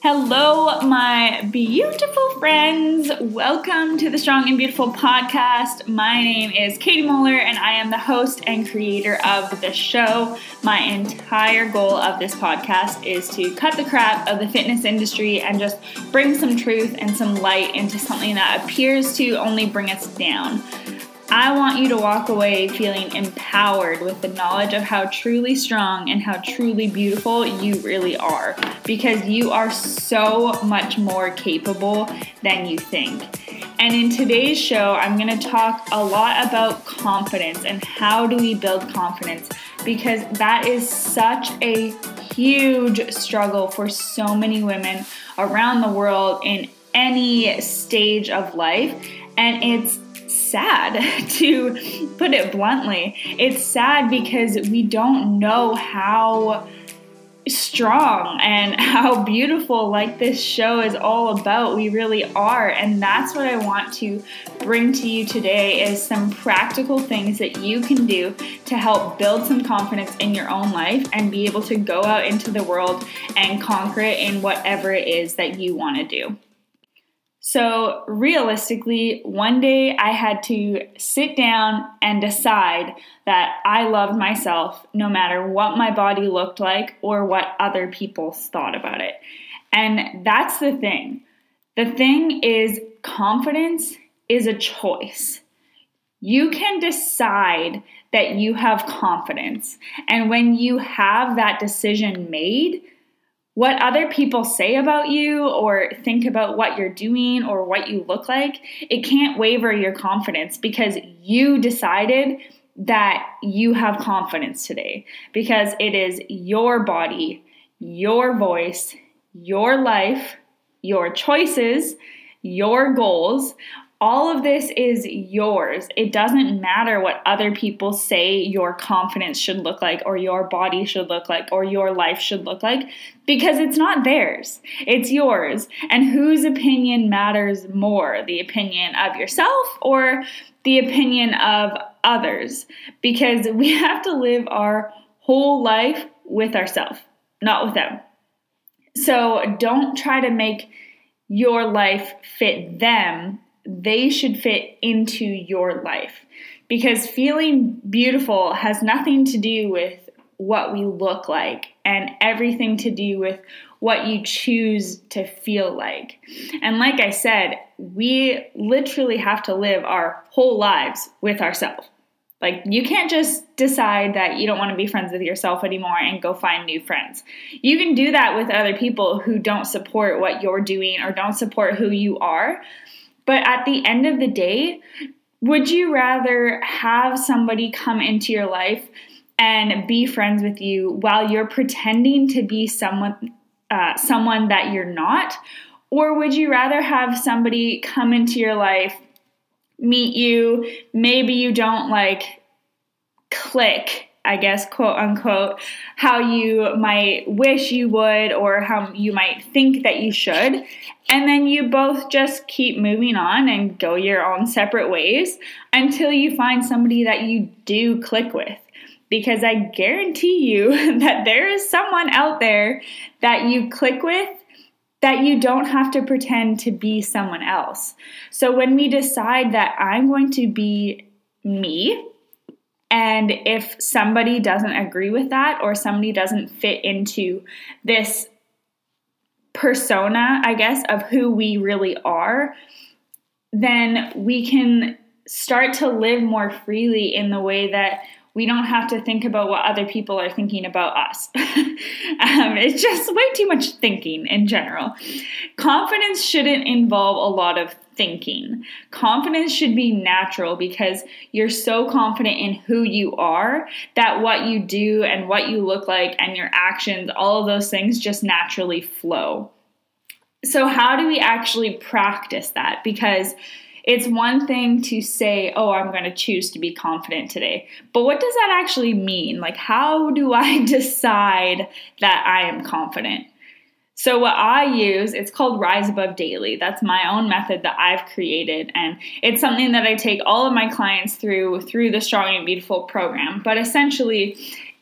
Hello, my beautiful friends. Welcome to the Strong and Beautiful podcast. My name is Katie Moeller, and I am the host and creator of the show. My entire goal of this podcast is to cut the crap of the fitness industry and just bring some truth and some light into something that appears to only bring us down. I want you to walk away feeling empowered with the knowledge of how truly strong and how truly beautiful you really are because you are so much more capable than you think. And in today's show, I'm going to talk a lot about confidence and how do we build confidence because that is such a huge struggle for so many women around the world in any stage of life. And it's sad to put it bluntly. It's sad because we don't know how strong and how beautiful like this show is all about we really are and that's what i want to bring to you today is some practical things that you can do to help build some confidence in your own life and be able to go out into the world and conquer it in whatever it is that you want to do so, realistically, one day I had to sit down and decide that I loved myself no matter what my body looked like or what other people thought about it. And that's the thing. The thing is, confidence is a choice. You can decide that you have confidence. And when you have that decision made, what other people say about you or think about what you're doing or what you look like, it can't waver your confidence because you decided that you have confidence today because it is your body, your voice, your life, your choices, your goals all of this is yours. It doesn't matter what other people say your confidence should look like, or your body should look like, or your life should look like, because it's not theirs. It's yours. And whose opinion matters more, the opinion of yourself or the opinion of others? Because we have to live our whole life with ourselves, not with them. So don't try to make your life fit them they should fit into your life. Because feeling beautiful has nothing to do with what we look like and everything to do with what you choose to feel like. And like I said, we literally have to live our whole lives with ourselves. Like, you can't just decide that you don't want to be friends with yourself anymore and go find new friends. You can do that with other people who don't support what you're doing or don't support who you are. But at the end of the day, would you rather have somebody come into your life and be friends with you while you're pretending to be someone uh, someone that you're not? Or would you rather have somebody come into your life, meet you, maybe you don't like click I guess, quote unquote, how you might wish you would or how you might think that you should. And then you both just keep moving on and go your own separate ways until you find somebody that you do click with. Because I guarantee you that there is someone out there that you click with that you don't have to pretend to be someone else. So when we decide that I'm going to be me, and if somebody doesn't agree with that or somebody doesn't fit into this persona, I guess, of who we really are, then we can start to live more freely in the way that we don't have to think about what other people are thinking about us. um, it's just way too much thinking in general. Confidence shouldn't involve a lot of thinking. Confidence should be natural because you're so confident in who you are that what you do and what you look like and your actions, all of those things just naturally flow. So, how do we actually practice that? Because it's one thing to say, oh, I'm going to choose to be confident today. But what does that actually mean? Like, how do I decide that I am confident? So what I use, it's called Rise Above Daily. That's my own method that I've created and it's something that I take all of my clients through through the Strong and Beautiful program. But essentially,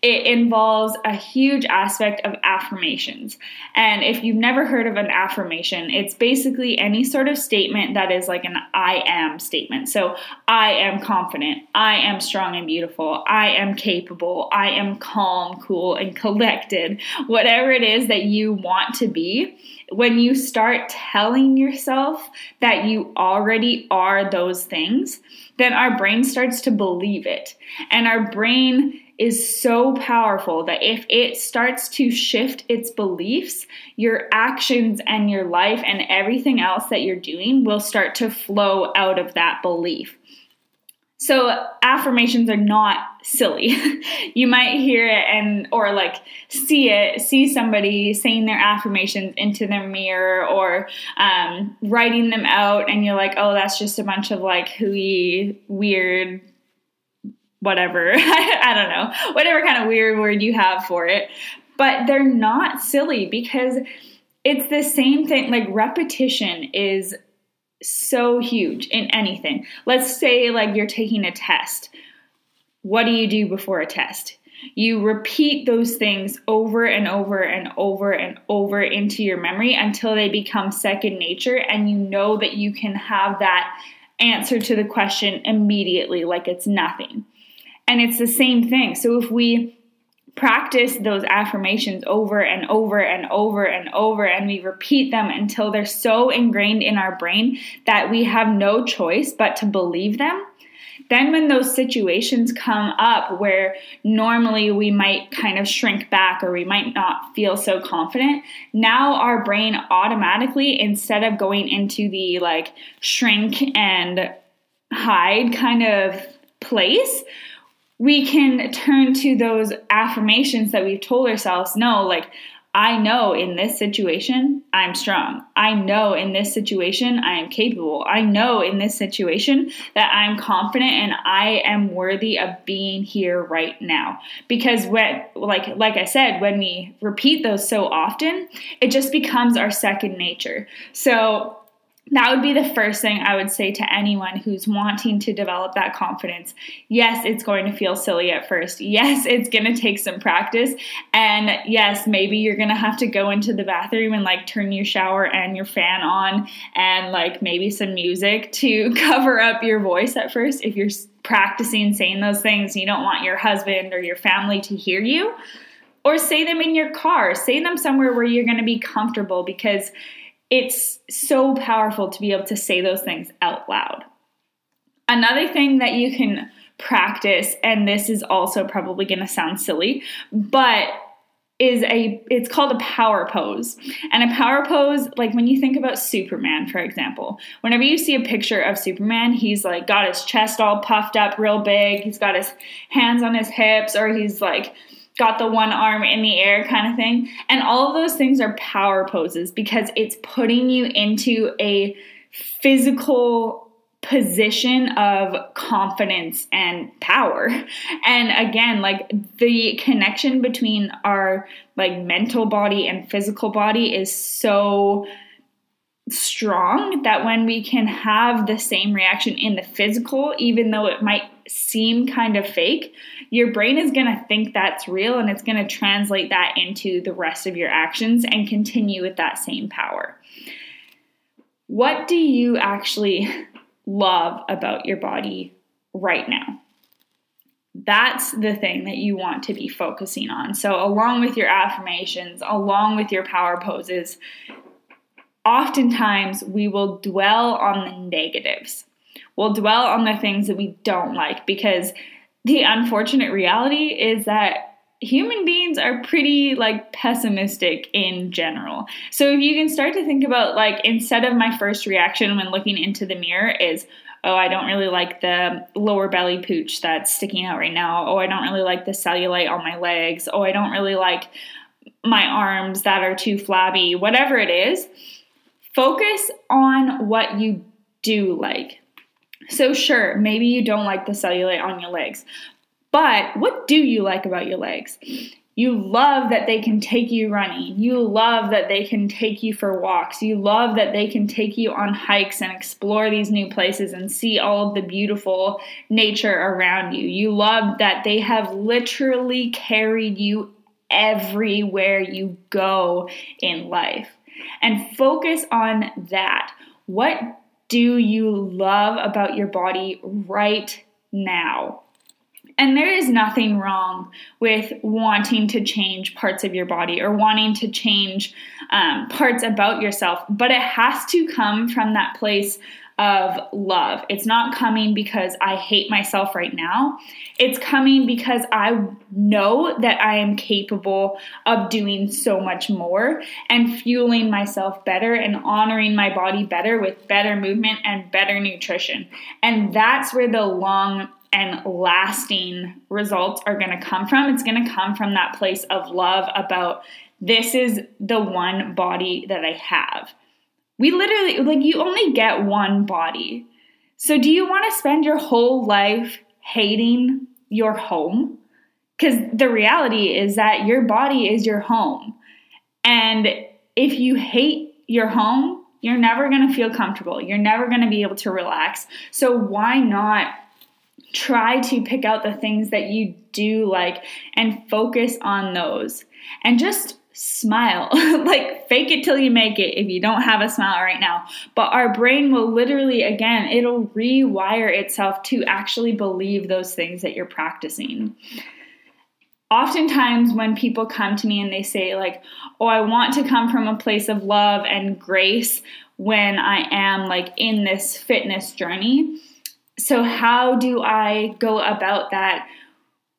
it involves a huge aspect of affirmations. And if you've never heard of an affirmation, it's basically any sort of statement that is like an I am statement. So I am confident, I am strong and beautiful, I am capable, I am calm, cool, and collected. Whatever it is that you want to be, when you start telling yourself that you already are those things, then our brain starts to believe it. And our brain is so powerful that if it starts to shift its beliefs, your actions and your life and everything else that you're doing will start to flow out of that belief. So affirmations are not silly. you might hear it and or like see it, see somebody saying their affirmations into their mirror or um, writing them out, and you're like, oh, that's just a bunch of like hooey, weird, whatever. I don't know, whatever kind of weird word you have for it. But they're not silly because it's the same thing. Like repetition is so huge in anything. Let's say, like, you're taking a test. What do you do before a test? You repeat those things over and over and over and over into your memory until they become second nature and you know that you can have that answer to the question immediately, like it's nothing. And it's the same thing. So if we practice those affirmations over and over and over and over, and we repeat them until they're so ingrained in our brain that we have no choice but to believe them. Then, when those situations come up where normally we might kind of shrink back or we might not feel so confident, now our brain automatically, instead of going into the like shrink and hide kind of place, we can turn to those affirmations that we've told ourselves no, like, I know in this situation I'm strong. I know in this situation I am capable. I know in this situation that I'm confident and I am worthy of being here right now. Because when like like I said, when we repeat those so often, it just becomes our second nature. So that would be the first thing I would say to anyone who's wanting to develop that confidence. Yes, it's going to feel silly at first. Yes, it's going to take some practice. And yes, maybe you're going to have to go into the bathroom and like turn your shower and your fan on and like maybe some music to cover up your voice at first if you're practicing saying those things. You don't want your husband or your family to hear you. Or say them in your car, say them somewhere where you're going to be comfortable because it's so powerful to be able to say those things out loud. Another thing that you can practice, and this is also probably going to sound silly, but is a it's called a power pose. And a power pose like when you think about Superman for example. Whenever you see a picture of Superman, he's like got his chest all puffed up real big, he's got his hands on his hips or he's like got the one arm in the air kind of thing. And all of those things are power poses because it's putting you into a physical position of confidence and power. And again, like the connection between our like mental body and physical body is so strong that when we can have the same reaction in the physical, even though it might seem kind of fake, your brain is going to think that's real and it's going to translate that into the rest of your actions and continue with that same power. What do you actually love about your body right now? That's the thing that you want to be focusing on. So, along with your affirmations, along with your power poses, oftentimes we will dwell on the negatives. We'll dwell on the things that we don't like because the unfortunate reality is that human beings are pretty like pessimistic in general. So if you can start to think about like instead of my first reaction when looking into the mirror is oh I don't really like the lower belly pooch that's sticking out right now. Oh I don't really like the cellulite on my legs. Oh I don't really like my arms that are too flabby. Whatever it is, Focus on what you do like. So, sure, maybe you don't like the cellulite on your legs, but what do you like about your legs? You love that they can take you running. You love that they can take you for walks. You love that they can take you on hikes and explore these new places and see all of the beautiful nature around you. You love that they have literally carried you everywhere you go in life. And focus on that. What do you love about your body right now? And there is nothing wrong with wanting to change parts of your body or wanting to change um, parts about yourself, but it has to come from that place of love. It's not coming because I hate myself right now. It's coming because I know that I am capable of doing so much more and fueling myself better and honoring my body better with better movement and better nutrition. And that's where the long and lasting results are going to come from. It's going to come from that place of love about this is the one body that I have. We literally, like, you only get one body. So, do you want to spend your whole life hating your home? Because the reality is that your body is your home. And if you hate your home, you're never going to feel comfortable. You're never going to be able to relax. So, why not try to pick out the things that you do like and focus on those and just smile. Like fake it till you make it if you don't have a smile right now. But our brain will literally again it'll rewire itself to actually believe those things that you're practicing. Oftentimes when people come to me and they say like oh i want to come from a place of love and grace when i am like in this fitness journey so, how do I go about that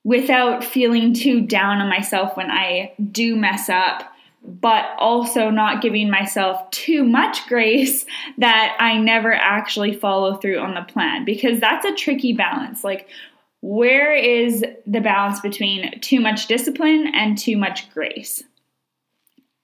without feeling too down on myself when I do mess up, but also not giving myself too much grace that I never actually follow through on the plan? Because that's a tricky balance. Like, where is the balance between too much discipline and too much grace?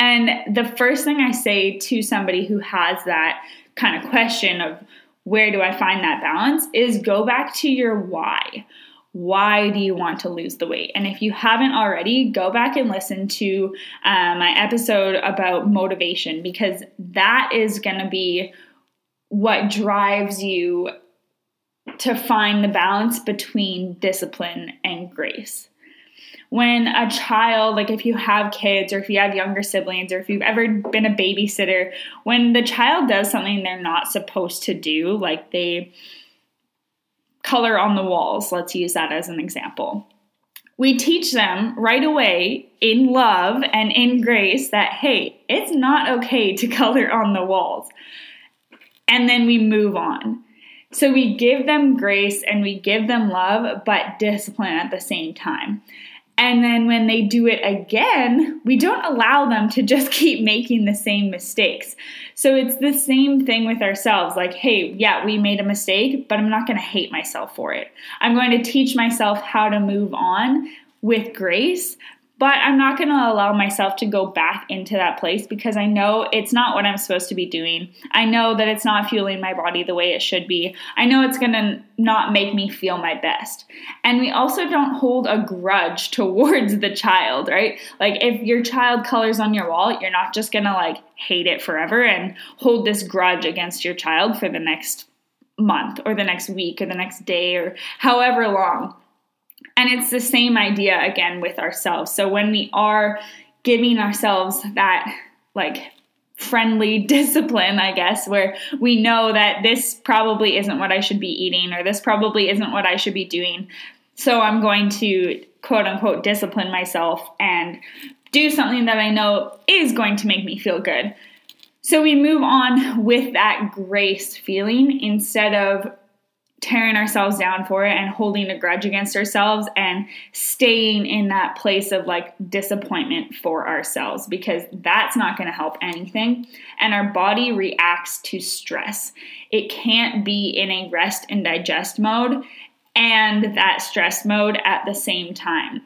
And the first thing I say to somebody who has that kind of question of where do I find that balance is go back to your why. Why do you want to lose the weight? And if you haven't already, go back and listen to uh, my episode about motivation because that is going to be what drives you to find the balance between discipline and grace when a child, like if you have kids or if you have younger siblings or if you've ever been a babysitter, when the child does something they're not supposed to do, like they color on the walls, let's use that as an example. We teach them right away in love and in grace that, hey, it's not okay to color on the walls. And then we move on. So we give them grace and we give them love, but discipline at the same time. And then when they do it again, we don't allow them to just keep making the same mistakes. So it's the same thing with ourselves. Like, hey, yeah, we made a mistake, but I'm not going to hate myself for it. I'm going to teach myself how to move on with grace, but I'm not going to allow myself to go back into that place because I know it's not what I'm supposed to be doing. I know that it's not fueling my body the way it should be. I know it's going to not make me feel my best. And we also don't hold a grudge towards the child, right? Like if your child colors on your wall, you're not just going to like hate it forever and hold this grudge against your child for the next month or the next week or the next day or however long and it's the same idea again with ourselves. So when we are giving ourselves that like friendly discipline, I guess, where we know that this probably isn't what I should be eating or this probably isn't what I should be doing. So I'm going to quote unquote discipline myself and do something that I know is going to make me feel good. So we move on with that grace feeling instead of tearing ourselves down for it and holding a grudge against ourselves and staying in that place of like disappointment for ourselves because that's not going to help anything. And our body reacts to stress. It can't be in a rest and digest mode and that stress mode at the same time.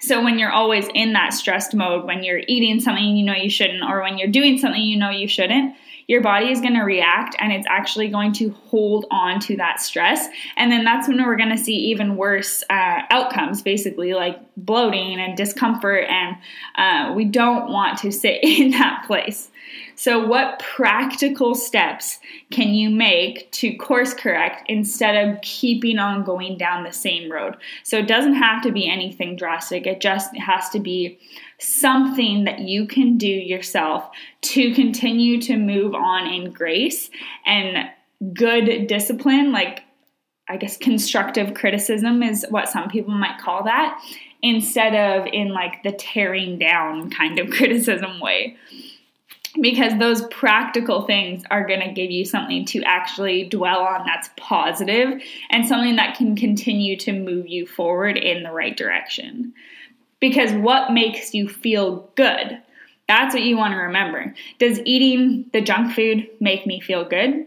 So when you're always in that stressed mode, when you're eating something you know you shouldn't, or when you're doing something you know you shouldn't, your body is going to react and it's actually going to hold on to that stress. And then that's when we're going to see even worse uh, outcomes, basically, like bloating and discomfort. And uh, we don't want to sit in that place. So, what practical steps can you make to course correct instead of keeping on going down the same road? So, it doesn't have to be anything drastic, it just has to be something that you can do yourself to continue to move on in grace and good discipline, like I guess constructive criticism is what some people might call that, instead of in like the tearing down kind of criticism way because those practical things are going to give you something to actually dwell on that's positive and something that can continue to move you forward in the right direction. Because what makes you feel good? That's what you want to remember. Does eating the junk food make me feel good?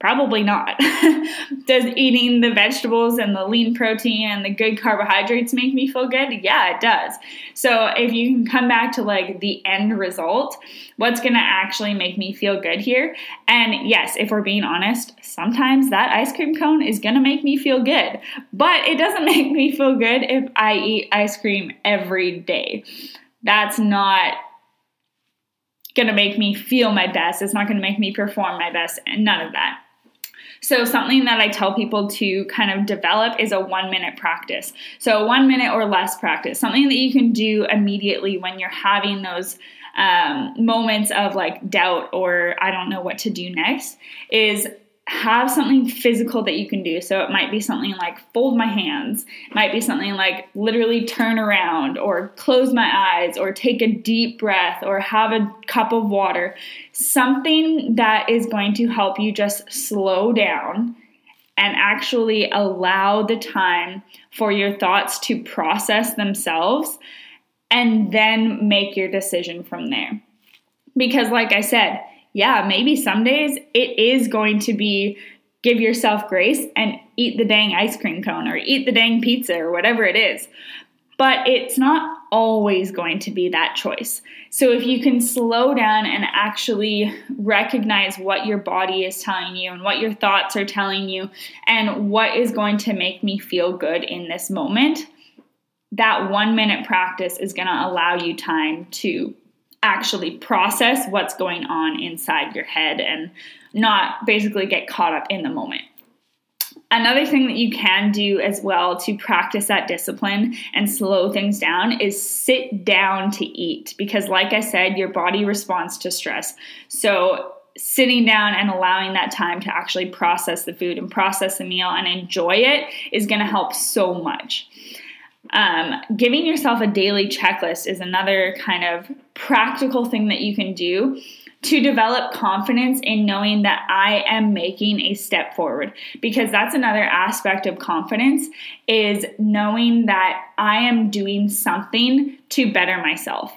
Probably not. Does eating the vegetables and the lean protein and the good carbohydrates make me feel good? Yeah, it does. So if you can come back to like the end result, what's going to actually make me feel good here? And yes, if we're being honest, sometimes that ice cream cone is going to make me feel good, but it doesn't make me feel good if I eat ice cream every day. That's not going to make me feel my best. It's not going to make me perform my best, and none of that. So, something that I tell people to kind of develop is a one minute practice. So, one minute or less practice, something that you can do immediately when you're having those um, moments of like doubt or I don't know what to do next is have something physical that you can do. So it might be something like fold my hands, it might be something like literally turn around or close my eyes or take a deep breath or have a cup of water. Something that is going to help you just slow down and actually allow the time for your thoughts to process themselves and then make your decision from there. Because, like I said, yeah, maybe some days it is going to be give yourself grace and eat the dang ice cream cone or eat the dang pizza or whatever it is. But it's not always going to be that choice. So if you can slow down and actually recognize what your body is telling you and what your thoughts are telling you and what is going to make me feel good in this moment, that one minute practice is going to allow you time to actually process what's going on inside your head and not basically get caught up in the moment. Another thing that you can do as well to practice that discipline and slow things down is sit down to eat because, like I said, your body responds to stress. So, sitting down and allowing that time to actually process the food and process the meal and enjoy it is going to help so much. Um, giving yourself a daily checklist is another kind of practical thing that you can do to develop confidence in knowing that I am making a step forward. Because that's another aspect of confidence is knowing that I am doing something to better myself.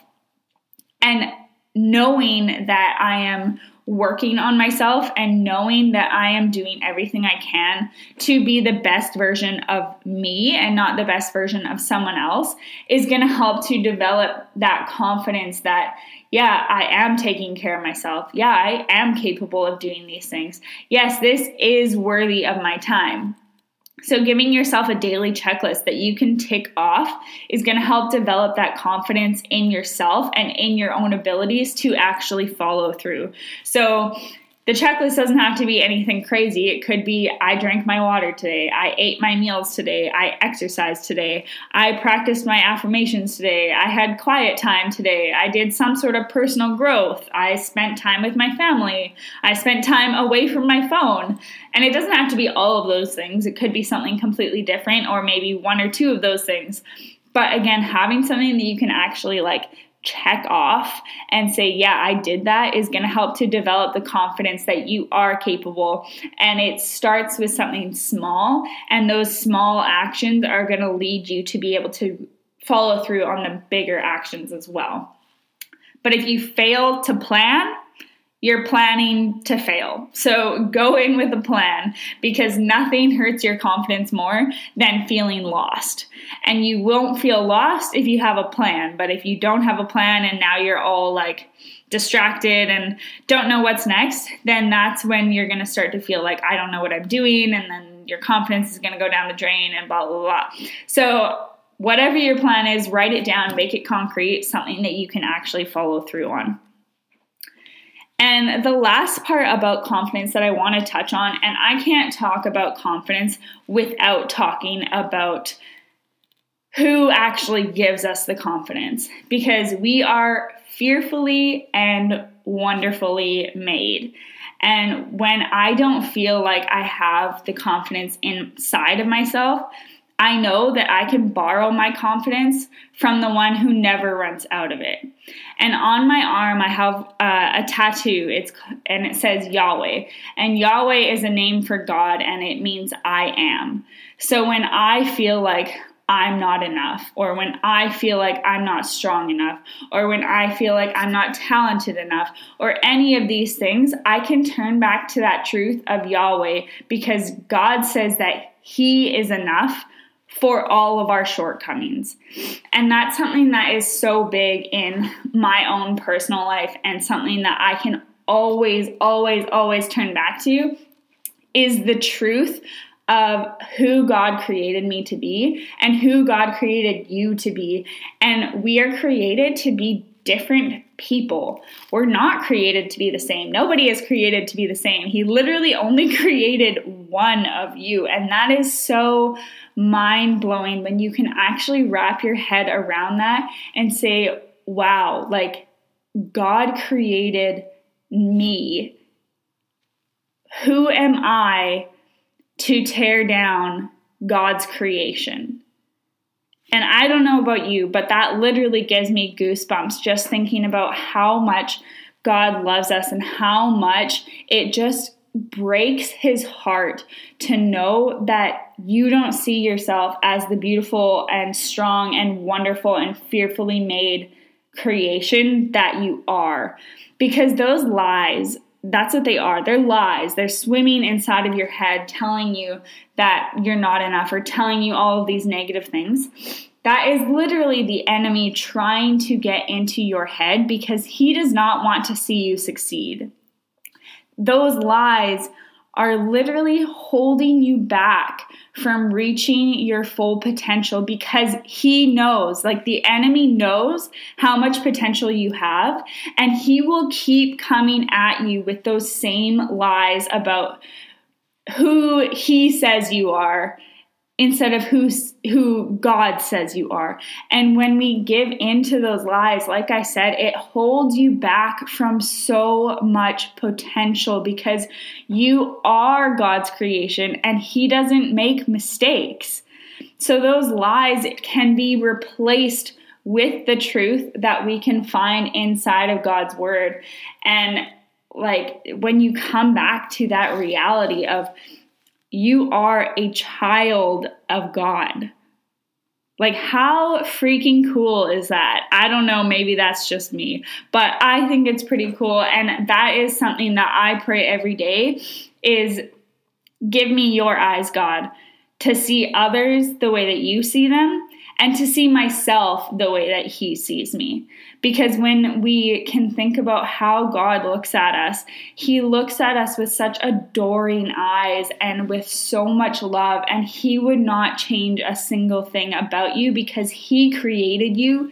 And knowing that I am working on myself and knowing that I am doing everything I can to be the best version of me and not the best version of someone else is going to help to develop that confidence that, yeah, I am taking care of myself. Yeah, I am capable of doing these things. Yes, this is worthy of my time. So, giving yourself a daily checklist that you can tick off is going to help develop that confidence in yourself and in your own abilities to actually follow through. So, the checklist doesn't have to be anything crazy. It could be I drank my water today, I ate my meals today, I exercised today, I practiced my affirmations today, I had quiet time today, I did some sort of personal growth, I spent time with my family, I spent time away from my phone. And it doesn't have to be all of those things, it could be something completely different or maybe one or two of those things. But again, having something that you can actually like check off and say, Yeah, I did that is going to help to develop the confidence that you are capable. And it starts with something small, and those small actions are going to lead you to be able to follow through on the bigger actions as well. But if you fail to plan, you're planning to fail. So go in with a plan because nothing hurts your confidence more than feeling lost. And you won't feel lost if you have a plan. But if you don't have a plan and now you're all like distracted and don't know what's next, then that's when you're going to start to feel like I don't know what I'm doing and then your confidence is going to go down the drain and blah blah blah. So whatever your plan is, write it down, make it concrete, something that you can actually follow through on. And the last part about confidence that I want to touch on, and I can't talk about confidence without talking about who actually gives us the confidence because we are fearfully and wonderfully made. And when I don't feel like I have the confidence inside of myself, I know that I can borrow my confidence from the one who never runs out of it. And on my arm, I have uh, a tattoo. It's and it says Yahweh. And Yahweh is a name for God, and it means I am. So when I feel like I'm not enough, or when I feel like I'm not strong enough, or when I feel like I'm not talented enough, or any of these things, I can turn back to that truth of Yahweh because God says that He is enough for all of our shortcomings. And that's something that is so big in my own personal life and something that I can always, always, always turn back to is the truth of who God created me to be and who God created you to be. And we are created to be different people. We're not created to be the same. Nobody is created to be the same. He literally only created one of you. And that is so mind blowing when you can actually wrap your head around that and say, wow, like God created me. Who am I? to tear down God's creation. And I don't know about you, but that literally gives me goosebumps just thinking about how much God loves us and how much it just breaks his heart to know that you don't see yourself as the beautiful and strong and wonderful and fearfully made creation that you are. Because those lies that's what they are. They're lies. They're swimming inside of your head, telling you that you're not enough or telling you all of these negative things. That is literally the enemy trying to get into your head because he does not want to see you succeed. Those lies are literally holding you back from reaching your full potential because he knows, like the enemy knows how much potential you have, and he will keep coming at you with those same lies about who he says you are instead of who who God says you are. And when we give into those lies, like I said, it holds you back from so much potential because you are God's creation and he doesn't make mistakes. So those lies can be replaced with the truth that we can find inside of God's word. And like when you come back to that reality of you are a child of God. Like, how freaking cool is that? I don't know, maybe that's just me, but I think it's pretty cool. And that is something that I pray every day is give me your eyes, God, to see others the way that you see them and to see myself the way that He sees me. Because when we can think about how God looks at us, He looks at us with such adoring eyes and with so much love, and He would not change a single thing about you because He created you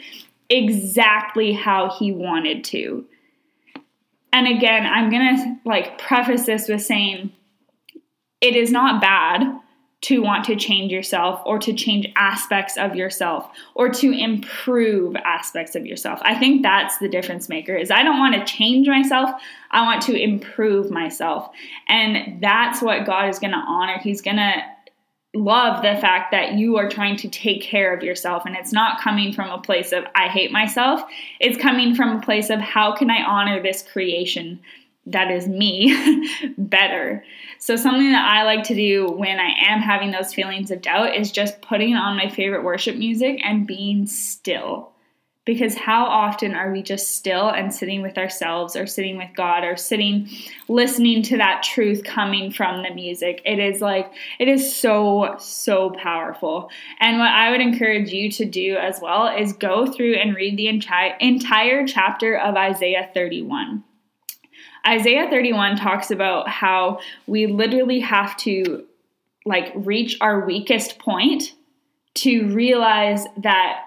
exactly how He wanted to. And again, I'm gonna like preface this with saying it is not bad to want to change yourself or to change aspects of yourself or to improve aspects of yourself. I think that's the difference maker is I don't want to change myself, I want to improve myself. And that's what God is going to honor. He's going to love the fact that you are trying to take care of yourself and it's not coming from a place of I hate myself. It's coming from a place of how can I honor this creation that is me better. So, something that I like to do when I am having those feelings of doubt is just putting on my favorite worship music and being still. Because how often are we just still and sitting with ourselves or sitting with God or sitting listening to that truth coming from the music? It is like, it is so, so powerful. And what I would encourage you to do as well is go through and read the entire, entire chapter of Isaiah 31. Isaiah 31 talks about how we literally have to like reach our weakest point to realize that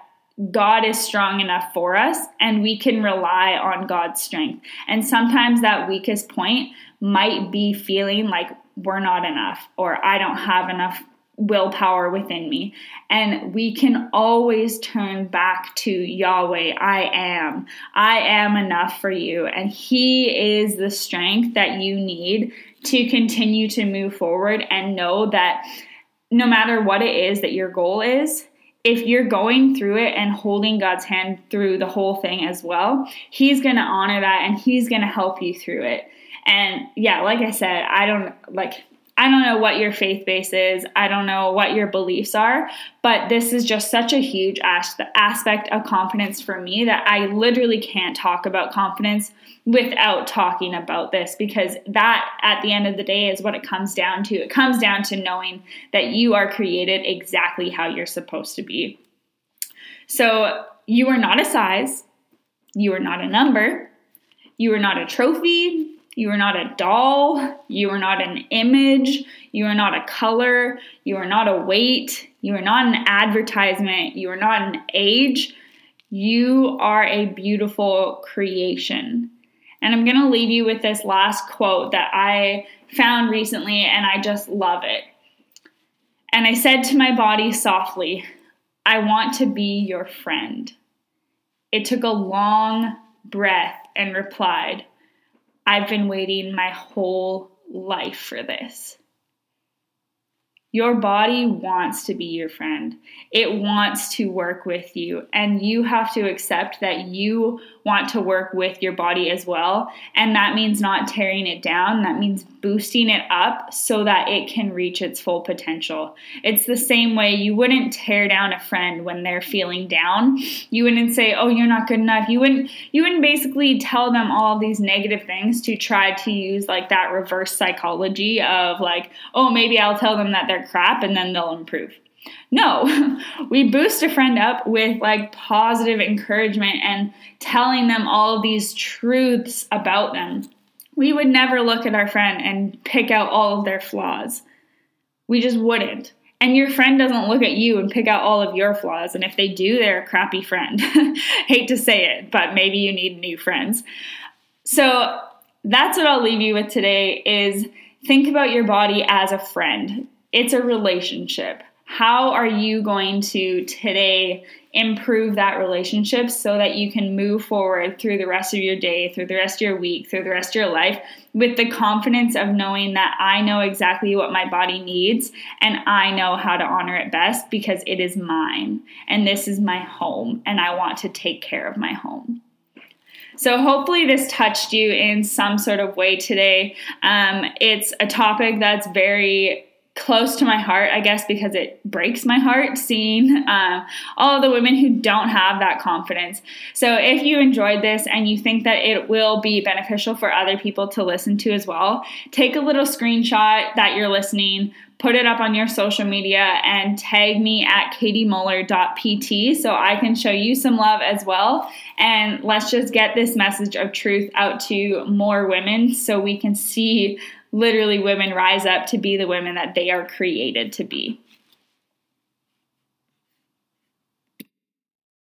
God is strong enough for us and we can rely on God's strength. And sometimes that weakest point might be feeling like we're not enough or I don't have enough willpower within me. And we can always turn back to Yahweh. I am. I am enough for you. And He is the strength that you need to continue to move forward and know that no matter what it is that your goal is, if you're going through it and holding God's hand through the whole thing as well, He's going to honor that and He's going to help you through it. And yeah, like I said, I don't like I don't know what your faith base is. I don't know what your beliefs are, but this is just such a huge aspect of confidence for me that I literally can't talk about confidence without talking about this because that at the end of the day is what it comes down to. It comes down to knowing that you are created exactly how you're supposed to be. So, you are not a size, you are not a number, you are not a trophy, you are not a doll. You are not an image. You are not a color. You are not a weight. You are not an advertisement. You are not an age. You are a beautiful creation. And I'm going to leave you with this last quote that I found recently, and I just love it. And I said to my body softly, I want to be your friend. It took a long breath and replied, I've been waiting my whole life for this. Your body wants to be your friend. It wants to work with you. And you have to accept that you want to work with your body as well. And that means not tearing it down. That means boosting it up so that it can reach its full potential. It's the same way you wouldn't tear down a friend when they're feeling down. You wouldn't say, "Oh, you're not good enough." You wouldn't you wouldn't basically tell them all these negative things to try to use like that reverse psychology of like, "Oh, maybe I'll tell them that they're crap and then they'll improve." No, we boost a friend up with like positive encouragement and telling them all these truths about them. We would never look at our friend and pick out all of their flaws. We just wouldn't. And your friend doesn't look at you and pick out all of your flaws. And if they do, they're a crappy friend. Hate to say it, but maybe you need new friends. So that's what I'll leave you with today is think about your body as a friend. It's a relationship how are you going to today improve that relationship so that you can move forward through the rest of your day, through the rest of your week, through the rest of your life with the confidence of knowing that I know exactly what my body needs and I know how to honor it best because it is mine and this is my home and I want to take care of my home. So, hopefully, this touched you in some sort of way today. Um, it's a topic that's very close to my heart, I guess, because it breaks my heart seeing uh, all the women who don't have that confidence. So, if you enjoyed this and you think that it will be beneficial for other people to listen to as well, take a little screenshot that you're listening, put it up on your social media, and tag me at katiemoeller.pt so I can show you some love as well. And let's just get this message of truth out to more women so we can see literally women rise up to be the women that they are created to be.